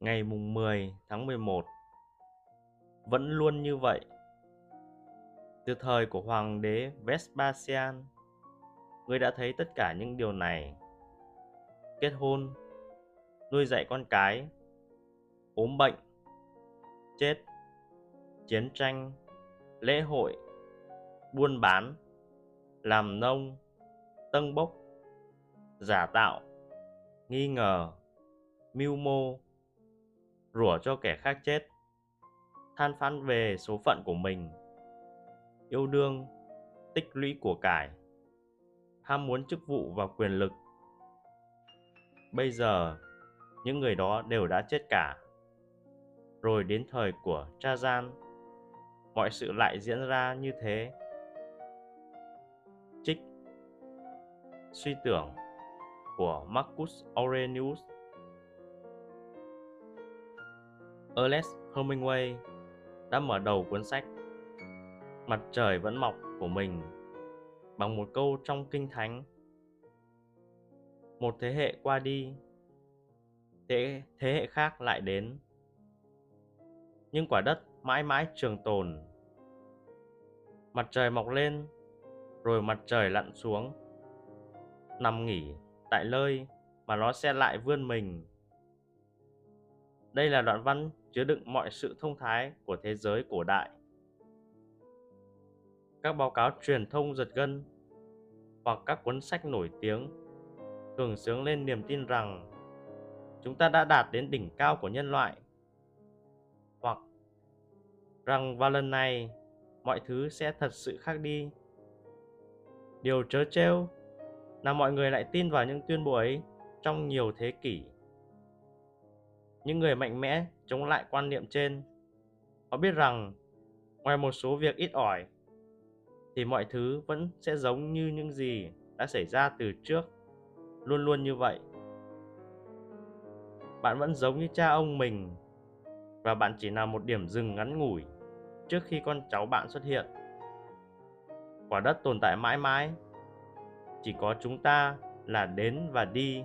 ngày mùng 10 tháng 11 vẫn luôn như vậy. Từ thời của hoàng đế Vespasian, người đã thấy tất cả những điều này. Kết hôn, nuôi dạy con cái, ốm bệnh, chết, chiến tranh, lễ hội, buôn bán, làm nông, tân bốc, giả tạo, nghi ngờ, mưu mô, rủa cho kẻ khác chết. Than phán về số phận của mình. Yêu đương, tích lũy của cải. Ham muốn chức vụ và quyền lực. Bây giờ, những người đó đều đã chết cả. Rồi đến thời của cha gian, mọi sự lại diễn ra như thế. Trích suy tưởng của Marcus Aurelius. Ernest Hemingway đã mở đầu cuốn sách Mặt trời vẫn mọc của mình bằng một câu trong kinh thánh. Một thế hệ qua đi, thế, thế hệ khác lại đến. Nhưng quả đất mãi mãi trường tồn. Mặt trời mọc lên, rồi mặt trời lặn xuống. Nằm nghỉ tại nơi mà nó sẽ lại vươn mình. Đây là đoạn văn chứa đựng mọi sự thông thái của thế giới cổ đại. Các báo cáo truyền thông giật gân hoặc các cuốn sách nổi tiếng thường sướng lên niềm tin rằng chúng ta đã đạt đến đỉnh cao của nhân loại hoặc rằng vào lần này, mọi thứ sẽ thật sự khác đi. Điều trớ trêu là mọi người lại tin vào những tuyên bố ấy trong nhiều thế kỷ. Những người mạnh mẽ chống lại quan niệm trên. Họ biết rằng ngoài một số việc ít ỏi thì mọi thứ vẫn sẽ giống như những gì đã xảy ra từ trước, luôn luôn như vậy. Bạn vẫn giống như cha ông mình và bạn chỉ là một điểm dừng ngắn ngủi trước khi con cháu bạn xuất hiện. Quả đất tồn tại mãi mãi, chỉ có chúng ta là đến và đi